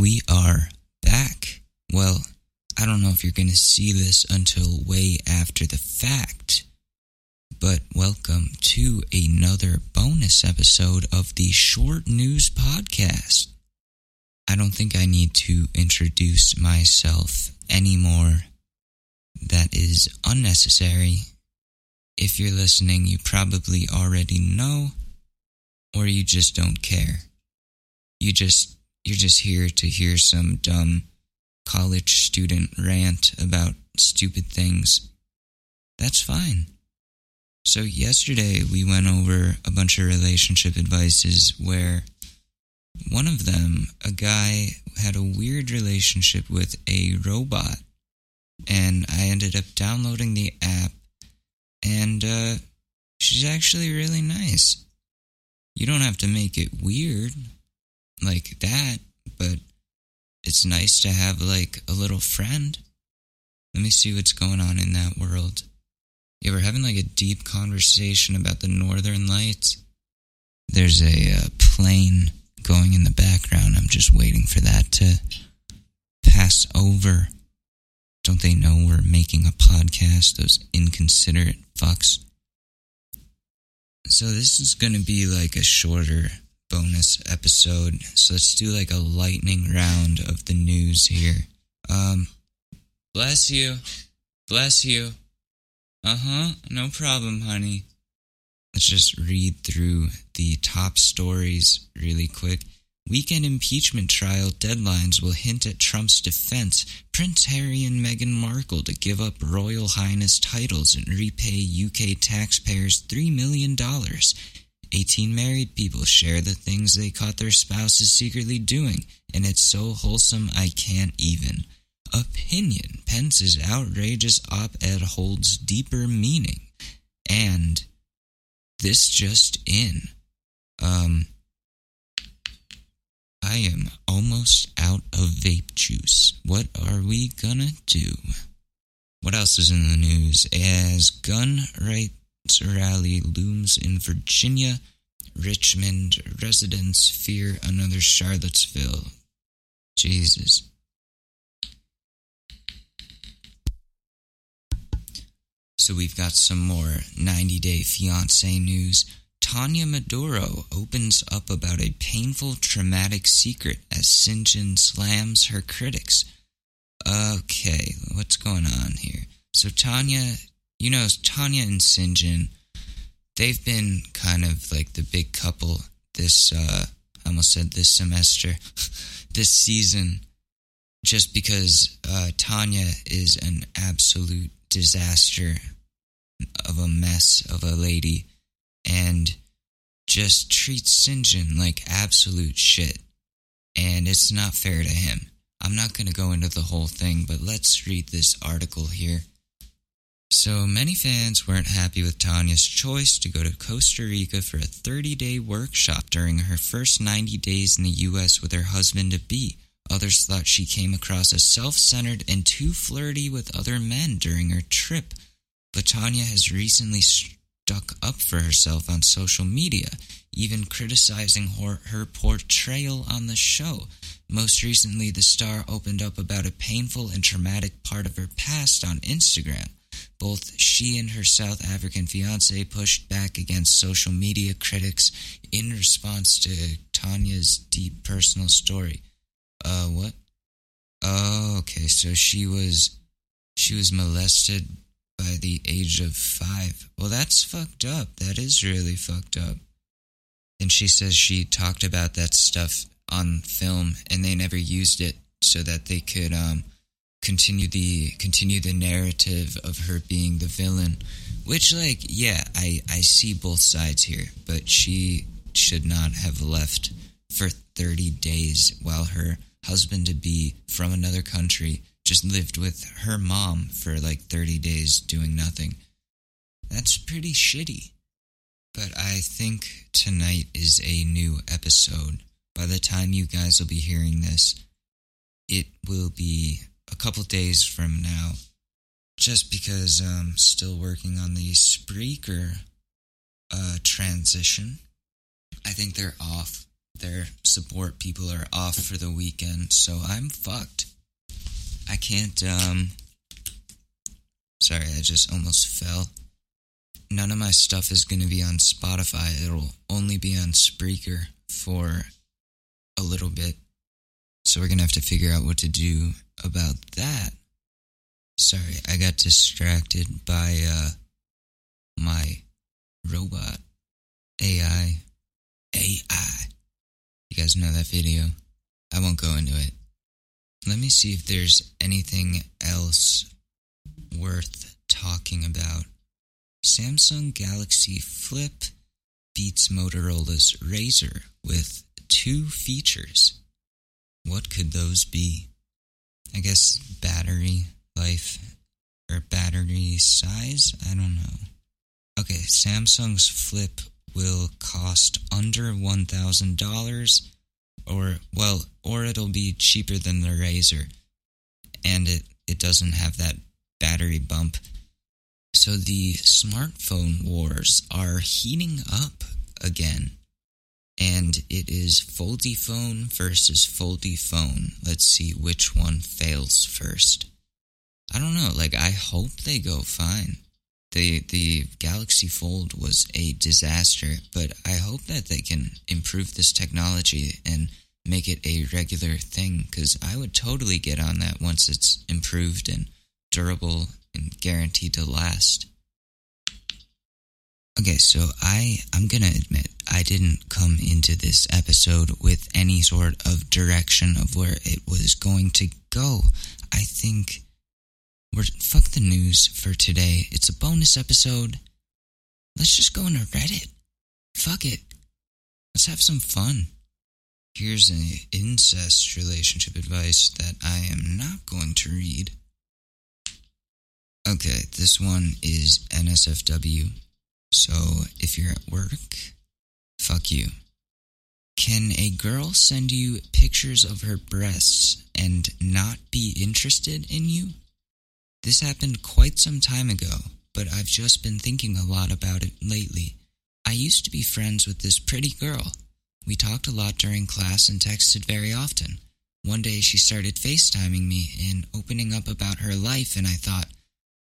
we are back. Well, I don't know if you're going to see this until way after the fact, but welcome to another bonus episode of the Short News Podcast. I don't think I need to introduce myself anymore. That is unnecessary. If you're listening, you probably already know, or you just don't care. You just you're just here to hear some dumb college student rant about stupid things. That's fine. So, yesterday we went over a bunch of relationship advices where one of them, a guy had a weird relationship with a robot. And I ended up downloading the app, and uh, she's actually really nice. You don't have to make it weird like that, but it's nice to have like a little friend. Let me see what's going on in that world. Yeah, we're having like a deep conversation about the northern lights. There's a uh, plane going in the background. I'm just waiting for that to pass over. Don't they know we're making a podcast, those inconsiderate fucks? So, this is going to be like a shorter bonus episode. So, let's do like a lightning round of the news here. Um, bless you. Bless you. Uh huh. No problem, honey. Let's just read through the top stories really quick. Weekend impeachment trial deadlines will hint at Trump's defense. Prince Harry and Meghan Markle to give up Royal Highness titles and repay UK taxpayers $3 million. 18 married people share the things they caught their spouses secretly doing, and it's so wholesome I can't even. Opinion Pence's outrageous op ed holds deeper meaning. And this just in. Um, I am almost out of vape juice. What are we gonna do? What else is in the news? As gun rights rally looms in Virginia, Richmond residents fear another Charlottesville. Jesus. So we've got some more 90 Day Fiancé news. Tania Maduro opens up about a painful, traumatic secret as Syngin slams her critics. Okay, what's going on here? So Tania, you know, Tania and Syngin, they've been kind of like the big couple this, uh, I almost said this semester, this season, just because uh, Tania is an absolute disaster of a mess of a lady and just treats Syngin like absolute shit. And it's not fair to him. I'm not going to go into the whole thing, but let's read this article here. So, many fans weren't happy with Tania's choice to go to Costa Rica for a 30 day workshop during her first 90 days in the U.S. with her husband to be. Others thought she came across as self centered and too flirty with other men during her trip. But Tania has recently stuck up for herself on social media, even criticizing her, her portrayal on the show. Most recently, the star opened up about a painful and traumatic part of her past on Instagram. Both she and her South African fiance pushed back against social media critics in response to Tania's deep personal story. Uh, what? Oh, okay. So she was she was molested by the age of five. Well, that's fucked up. That is really fucked up. And she says she talked about that stuff on film, and they never used it so that they could um, continue the continue the narrative of her being the villain. Which, like, yeah, I I see both sides here, but she should not have left for thirty days while her husband to be from another country just lived with her mom for like 30 days doing nothing. That's pretty shitty. But I think tonight is a new episode. By the time you guys will be hearing this, it will be a couple days from now. Just because I'm still working on the Spreaker uh, transition. I think they're off their support people are off for the weekend, so I'm fucked. I can't, um. Sorry, I just almost fell. None of my stuff is going to be on Spotify. It'll only be on Spreaker for a little bit. We're going to have to figure out what to do about that. Sorry, I got distracted by uh my robot AI AI. You guys know that video? I won't go into it. Let me see if there's anything else worth talking about. Samsung Galaxy Flip beats Motorola's Razr with two features. What could those be? I guess battery life or battery size? I don't know. Okay, Samsung's Flip will cost under $1,000 or well, or it'll be cheaper than the Razr and it it doesn't have that battery bump. So the smartphone wars are heating up again. And it is foldy phone versus foldy phone. Let's see which one fails first. I don't know, like I hope they go fine. The the Galaxy Fold was a disaster, but I hope that they can improve this technology and make it a regular thing cuz I would totally get on that once it's improved and durable and guaranteed to last. Okay, so I I'm going to admit I didn't come into this episode with any sort of direction of where it was going to go. I think we're fuck the news for today. It's a bonus episode. Let's just go into Reddit. Fuck it. Let's have some fun. Here's an incest relationship advice that I am not going to read. Okay, this one is NSFW. So if you're at work, fuck you. Can a girl send you pictures of her breasts and not be interested in you? This happened quite some time ago, but I've just been thinking a lot about it lately. I used to be friends with this pretty girl. We talked a lot during class and texted very often. One day she started FaceTiming me and opening up about her life, and I thought,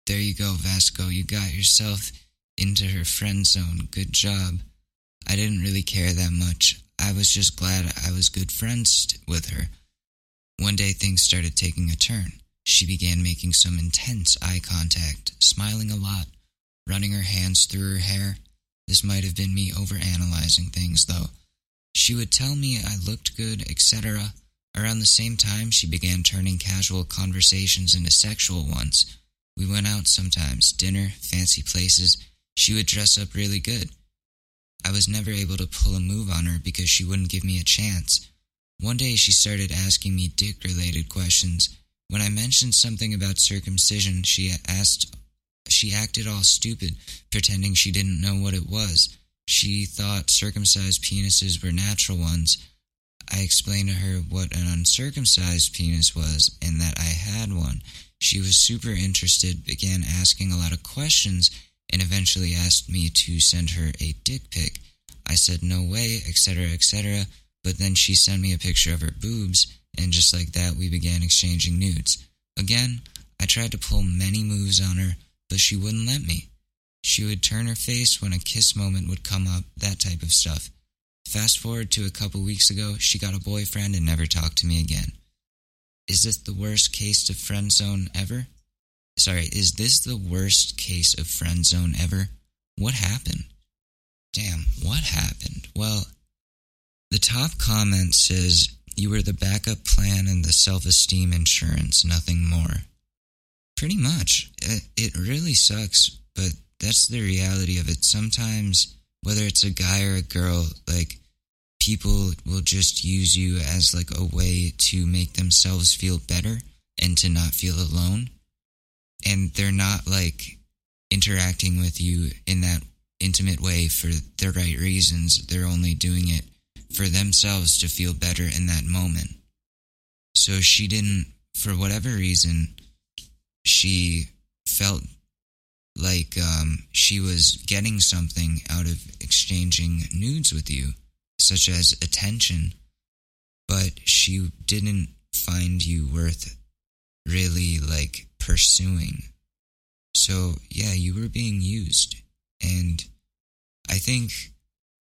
there you go, Vasco, you got yourself into her friend zone. Good job. I didn't really care that much. I was just glad I was good friends with her. One day things started taking a turn. She began making some intense eye contact, smiling a lot, running her hands through her hair. This might have been me overanalyzing things, though. She would tell me I looked good, etc. Around the same time, she began turning casual conversations into sexual ones. We went out sometimes, dinner, fancy places. She would dress up really good. I was never able to pull a move on her because she wouldn't give me a chance. One day she started asking me dick related questions. When I mentioned something about circumcision, she asked she acted all stupid, pretending she didn't know what it was. She thought circumcised penises were natural ones. I explained to her what an uncircumcised penis was and that I had one. She was super interested, began asking a lot of questions, and eventually asked me to send her a dick pic. I said no way, etc., etc., but then she sent me a picture of her boobs and just like that, we began exchanging nudes. Again, I tried to pull many moves on her, but she wouldn't let me. She would turn her face when a kiss moment would come up, that type of stuff. Fast forward to a couple weeks ago, she got a boyfriend and never talked to me again. Is this the worst case of friend zone ever? Sorry, is this the worst case of friend zone ever? What happened? Damn, what happened? Well, the top comment says you were the backup plan and the self esteem insurance, nothing more. Pretty much. It really sucks, but that's the reality of it. Sometimes, whether it's a guy or a girl, like, people will just use you as like a way to make themselves feel better and to not feel alone. And they're not like interacting with you in that intimate way for the right reasons. They're only doing it for themselves to feel better in that moment. So she didn't, for whatever reason, she felt like um, she was getting something out of exchanging nudes with you. such as attention, but she didn't find you worth really like pursuing. So, yeah, you were being used. And I think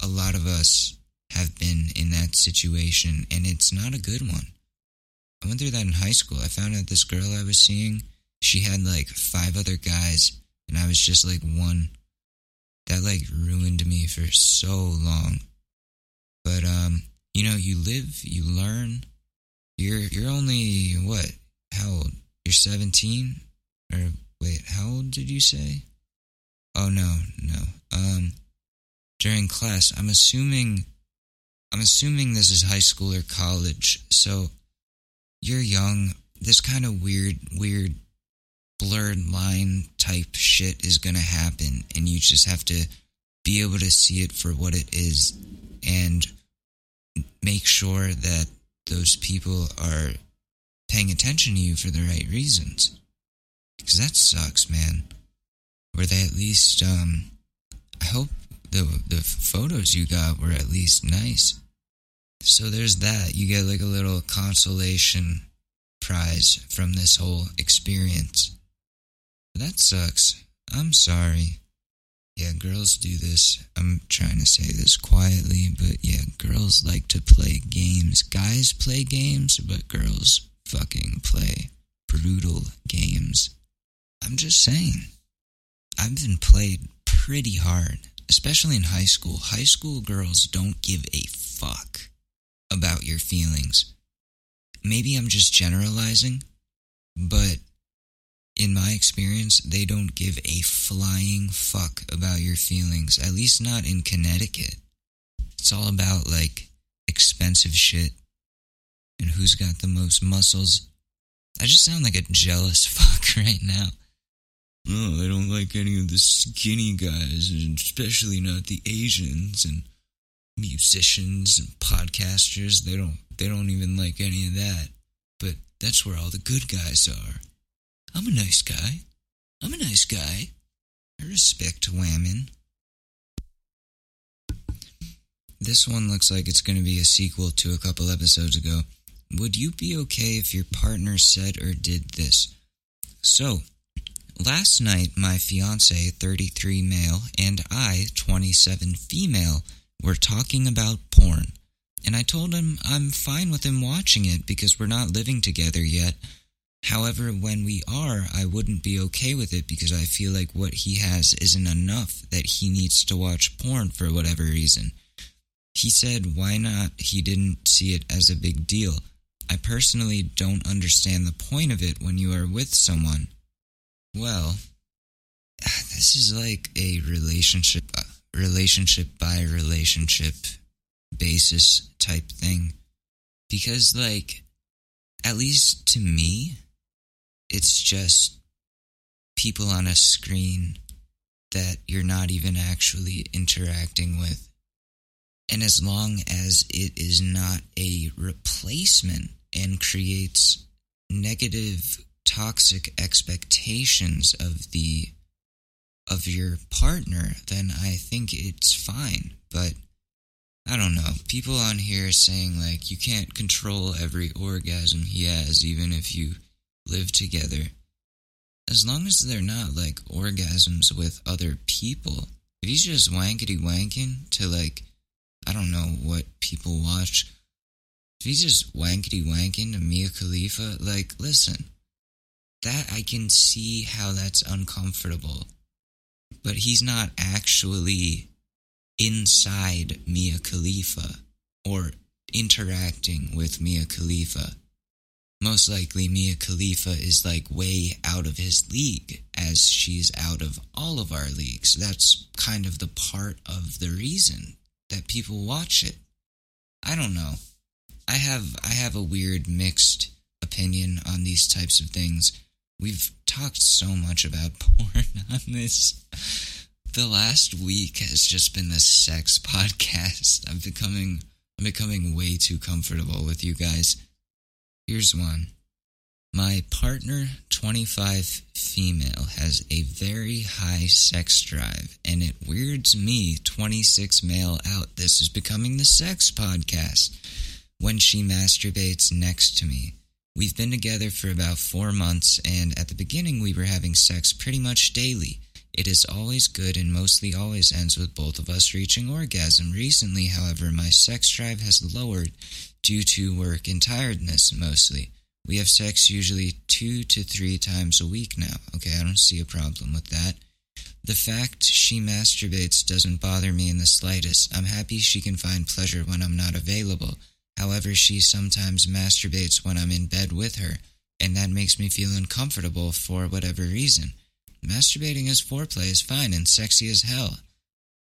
a lot of us have been in that situation, and it's not a good one. I went through that in high school. I found out this girl I was seeing, she had like five other guys, and I was just like one. That like ruined me for so long. But um, you know, you live, you learn. You're you're only what? How old? You're 17? Or wait, how old did you say? Oh no, no. Um during class, I'm assuming I'm assuming this is high school or college. So you're young. This kind of weird weird blurred line type shit is going to happen and you just have to be able to see it for what it is and make sure that those people are paying attention to you for the right reasons. Because that sucks, man. Were they at least, um, I hope the, the photos you got were at least nice. So there's that. You get like a little consolation prize from this whole experience. That sucks. I'm sorry. Yeah, girls do this. I'm trying to say this quietly, but yeah, girls like to play games. Guys play games, but girls fucking play brutal games. I'm just saying. I've been played pretty hard, especially in high school. High school girls don't give a fuck about your feelings. Maybe I'm just generalizing, but in my experience, they don't give a flying fuck about your feelings, at least not in Connecticut. It's all about like expensive shit and who's got the most muscles. I just sound like a jealous fuck right now. Oh, I don't like any of the skinny guys, especially not the Asians and musicians and podcasters. They don't they don't even like any of that. But that's where all the good guys are. I'm a nice guy. I'm a nice guy. I respect women. This one looks like it's going to be a sequel to a couple episodes ago. Would you be okay if your partner said or did this? So, last night my fiance, 33 male, and I, 27 female, were talking about porn. And I told him I'm fine with him watching it because we're not living together yet. However, when we are, I wouldn't be okay with it because I feel like what he has isn't enough, that he needs to watch porn for whatever reason. He said, why not? He didn't see it as a big deal. I personally don't understand the point of it when you are with someone. Well, this is like a relationship uh, relationship by relationship basis type thing because like at least to me it's just people on a screen that you're not even actually interacting with and as long as it is not a replacement and creates negative toxic expectations of the of your partner then i think it's fine. But i don't know. People on here saying like you can't control every orgasm he has even if you live together. As long as they're not like orgasms with other people. If he's just wankety wanking to like i don't know what people watch if he's just wankety wanking to Mia Khalifa, like, listen, that I can see how that's uncomfortable. But he's not actually inside Mia Khalifa or interacting with Mia Khalifa. Most likely, Mia Khalifa is like way out of his league, as she's out of all of our leagues. That's kind of the part of the reason that people watch it. I don't know. I have I have a weird mixed opinion on these types of things. We've talked so much about porn on this. The last week has just been the sex podcast. I'm becoming I'm becoming way too comfortable with you guys. Here's one. My partner, 25 female, has a very high sex drive, and it weirds me, 26 male, out. This is becoming the sex podcast when she masturbates next to me. We've been together for about four months, and at the beginning, we were having sex pretty much daily. It is always good and mostly always ends with both of us reaching orgasm. Recently, however, my sex drive has lowered due to work and tiredness mostly. We have sex usually two to three times a week now. Okay, I don't see a problem with that. The fact she masturbates doesn't bother me in the slightest. I'm happy she can find pleasure when I'm not available. However, she sometimes masturbates when I'm in bed with her, and that makes me feel uncomfortable for whatever reason. Masturbating as foreplay is fine and sexy as hell.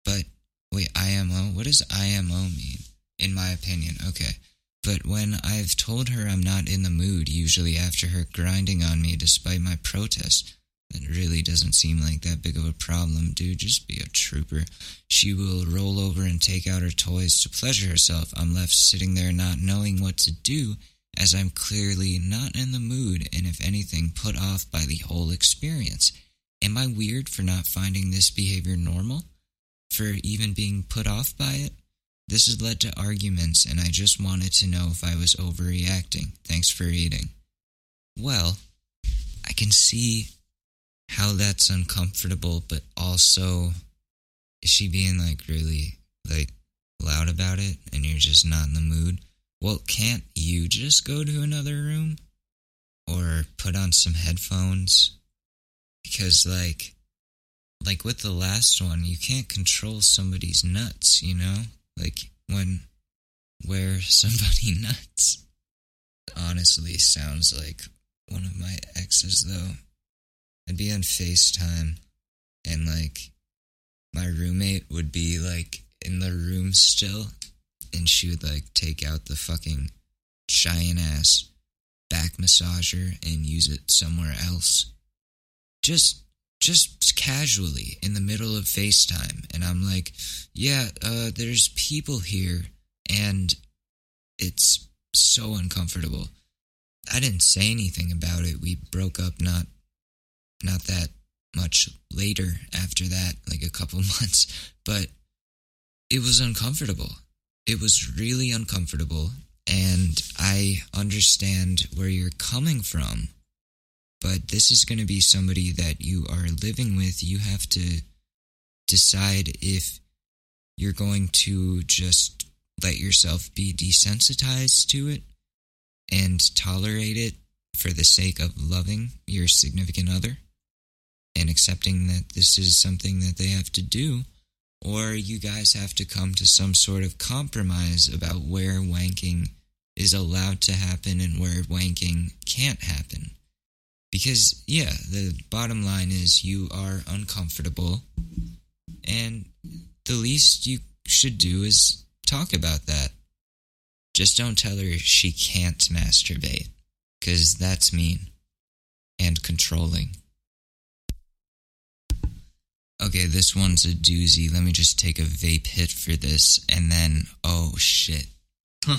But, wait, IMO? What does IMO mean? In my opinion, okay. But when I've told her I'm not in the mood, usually after her grinding on me despite my protest, that really doesn't seem like that big of a problem, dude. Just be a trooper. She will roll over and take out her toys to pleasure herself. I'm left sitting there not knowing what to do, as I'm clearly not in the mood and, if anything, put off by the whole experience. Am I weird for not finding this behavior normal? For even being put off by it? This has led to arguments, and I just wanted to know if I was overreacting. Thanks for reading. Well, I can see how that's uncomfortable, but also, is she being like really like loud about it and you're just not in the mood? Well, can't you just go to another room or put on some headphones? Because, like, like with the last one, you can't control somebody's nuts, you know? Like when where somebody nuts. Honestly, sounds like one of my exes though. I'd be on FaceTime and like my roommate would be like in the room still and she would like take out the fucking giant ass back massager and use it somewhere else. Just just casually in the middle of FaceTime. And I'm like, yeah, uh, there's people here and it's so uncomfortable. I didn't say anything about it. We broke up not not that much later after that, like a couple months, but it was uncomfortable. It was really uncomfortable and I understand where you're coming from but this is going to be somebody that you are living with. You have to decide if you're going to just let yourself be desensitized to it and tolerate it for the sake of loving your significant other and accepting that this is something that they have to do, or you guys have to come to some sort of compromise about where wanking is allowed to happen and where wanking can't happen. Because, yeah, the bottom line is you are uncomfortable, and the least you should do is talk about that. Just don't tell her she can't masturbate, because that's mean and controlling. Okay, this one's a doozy. Let me just take a vape hit for this, and then, oh shit.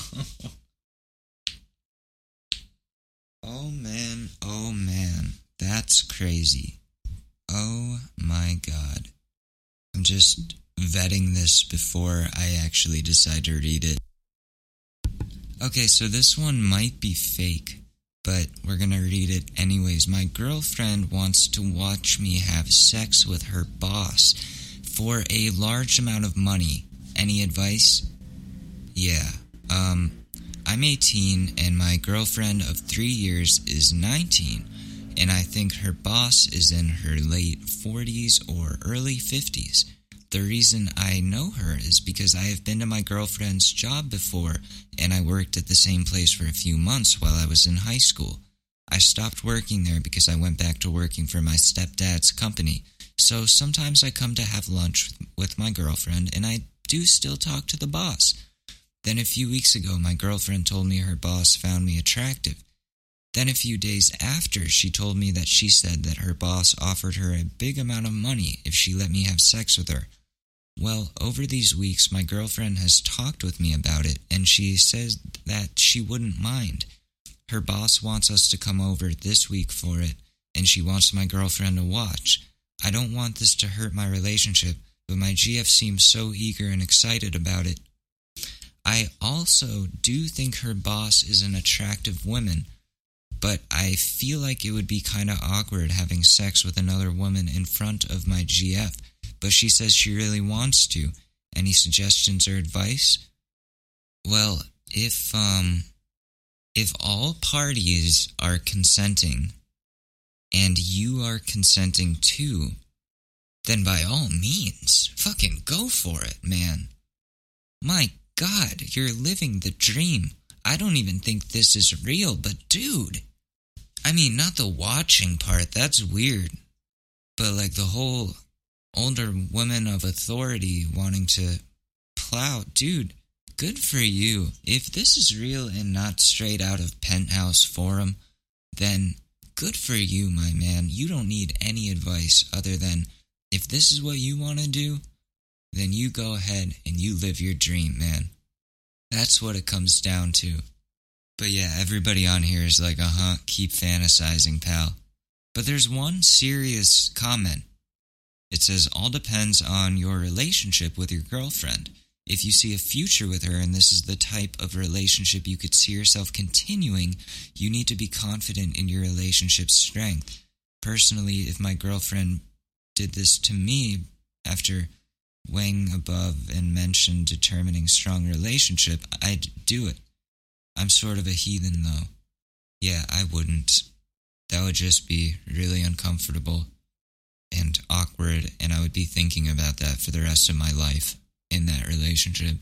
Oh man, oh man, that's crazy. Oh my god. I'm just vetting this before I actually decide to read it. Okay, so this one might be fake, but we're gonna read it anyways. My girlfriend wants to watch me have sex with her boss for a large amount of money. Any advice? Yeah. Um, I'm 18 and my girlfriend of three years is 19, and I think her boss is in her late 40s or early 50s. The reason I know her is because I have been to my girlfriend's job before, and I worked at the same place for a few months while I was in high school. I stopped working there because I went back to working for my stepdad's company. So sometimes I come to have lunch with my girlfriend, and I do still talk to the boss. Then a few weeks ago, my girlfriend told me her boss found me attractive. Then a few days after, she told me that she said that her boss offered her a big amount of money if she let me have sex with her. Well, over these weeks, my girlfriend has talked with me about it, and she says that she wouldn't mind. her boss wants us to come over this week for it, and she wants my girlfriend to watch. I don't want this to hurt my relationship, but my GF seems so eager and excited about it. I also do think her boss is an attractive woman, but I feel like it would be kind of awkward having sex with another woman in front of my GF, but she says she really wants to. Any suggestions or advice? Well, if um if all parties are consenting and you are consenting too, then by all means, fucking go for it, man. My God, you're living the dream. I don't even think this is real, but dude. I mean, not the watching part, that's weird. But like the whole older women of authority wanting to plow, dude, good for you. If this is real and not straight out of Penthouse Forum, then good for you, my man. You don't need any advice other than if this is what you want to do, then you go ahead and you live your dream, man. That's what it comes down to. But yeah, everybody on here is like, uh huh, keep fantasizing, pal. But there's one serious comment. It says, all depends on your relationship with your girlfriend. If you see a future with her and this is the type of relationship you could see yourself continuing, you need to be confident in your relationship's strength. Personally, if my girlfriend did this to me after weighing above and mentioned determining strong relationship, I'd do it. I'm sort of a heathen though. Yeah, I wouldn't. That would just be really uncomfortable and awkward, and I would be thinking about that for the rest of my life in that relationship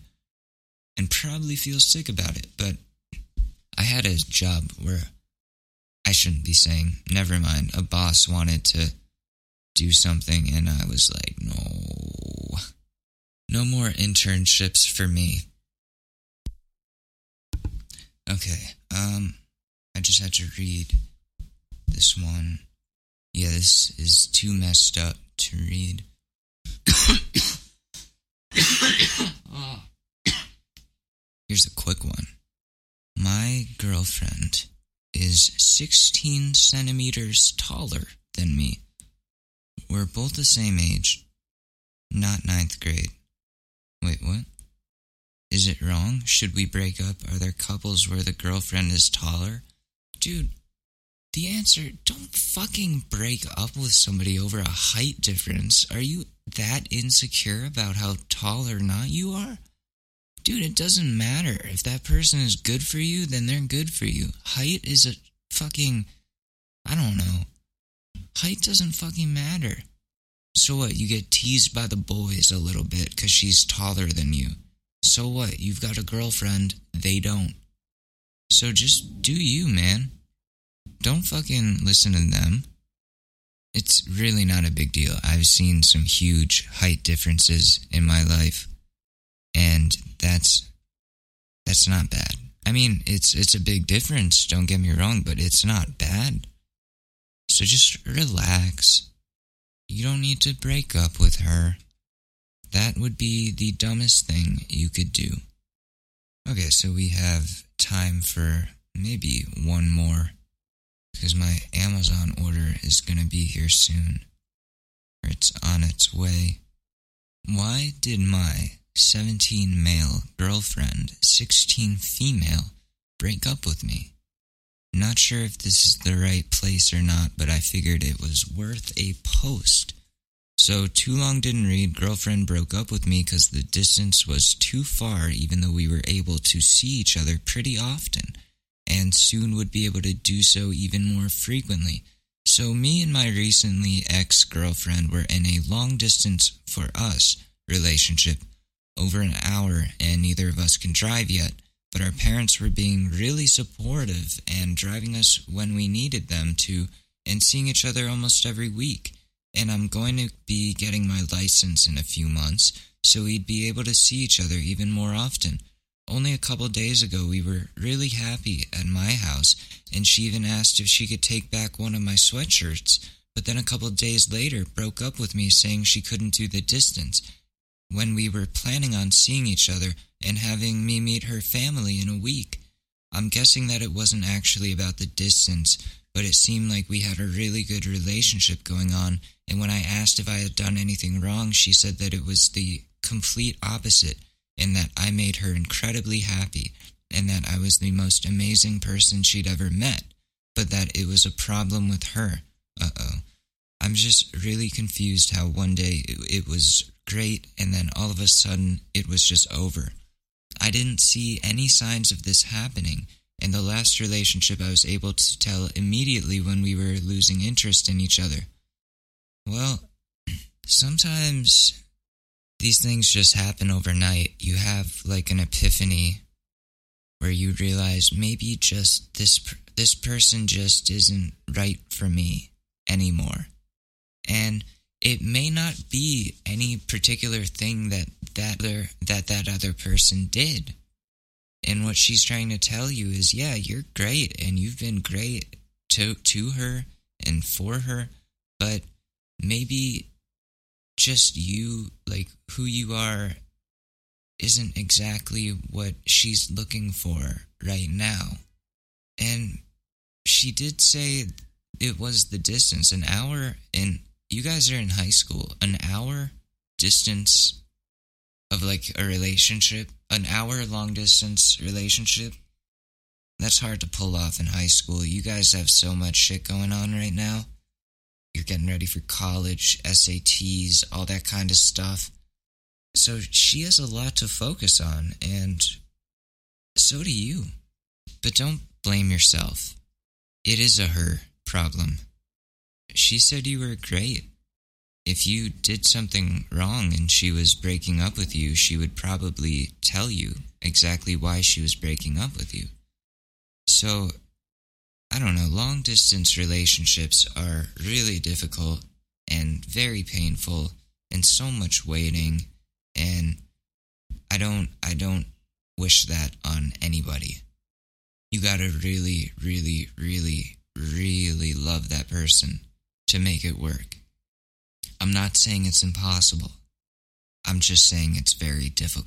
and probably feel sick about it. But I had a job where I shouldn't be saying, never mind, a boss wanted to do something, and I was like, no, no more internships for me. Okay, um, I just had to read this one. Yeah, this is too messed up to read. Here's a quick one. My girlfriend is 16 centimeters taller than me. We're both the same age, not ninth grade. Wait, what? Is it wrong? Should we break up? Are there couples where the girlfriend is taller? Dude, the answer don't fucking break up with somebody over a height difference. Are you that insecure about how tall or not you are? Dude, it doesn't matter. If that person is good for you, then they're good for you. Height is a fucking. I don't know. Height doesn't fucking matter. So what? You get teased by the boys a little bit because she's taller than you. So what? You've got a girlfriend, they don't. So just do you, man. Don't fucking listen to them. It's really not a big deal. I've seen some huge height differences in my life, and that's that's not bad. I mean, it's it's a big difference, don't get me wrong, but it's not bad. So just relax. You don't need to break up with her. That would be the dumbest thing you could do. Okay, so we have time for maybe one more because my Amazon order is going to be here soon. Or it's on its way. Why did my 17 male girlfriend, 16 female, break up with me? Not sure if this is the right place or not, but I figured it was worth a post. So, too long didn't read. Girlfriend broke up with me because the distance was too far, even though we were able to see each other pretty often and soon would be able to do so even more frequently. So, me and my recently ex girlfriend were in a long distance for us relationship over an hour, and neither of us can drive yet. But our parents were being really supportive and driving us when we needed them to, and seeing each other almost every week. And I'm going to be getting my license in a few months, so we'd be able to see each other even more often. Only a couple days ago, we were really happy at my house, and she even asked if she could take back one of my sweatshirts, but then a couple days later broke up with me saying she couldn't do the distance when we were planning on seeing each other and having me meet her family in a week. I'm guessing that it wasn't actually about the distance, but it seemed like we had a really good relationship going on. And when I asked if I had done anything wrong, she said that it was the complete opposite, and that I made her incredibly happy, and that I was the most amazing person she'd ever met, but that it was a problem with her. Uh oh. I'm just really confused how one day it, it was great, and then all of a sudden it was just over. I didn't see any signs of this happening. In the last relationship, I was able to tell immediately when we were losing interest in each other. Well, sometimes these things just happen overnight. You have like an epiphany where you realize maybe just this this person just isn't right for me anymore. And it may not be any particular thing that that other that that other person did. And what she's trying to tell you is, yeah, you're great and you've been great to to her and for her, but maybe just you like who you are isn't exactly what she's looking for right now. And she did say it was the distance, an hour and you guys are in high school, an hour distance of like a relationship, an hour long distance relationship. That's hard to pull off in high school. You guys have so much shit going on right now. You're getting ready for college, SATs, all that kind of stuff. So she has a lot to focus on, and so do you. But don't blame yourself. It is a her problem. She said you were great. If you did something wrong and she was breaking up with you, she would probably tell you exactly why she was breaking up with you. So, I don't know, long distance relationships are really difficult and very painful and so much waiting and I don't I don't wish that on anybody. You got to really really really really love that person to make it work. I'm not saying it's impossible. I'm just saying it's very difficult.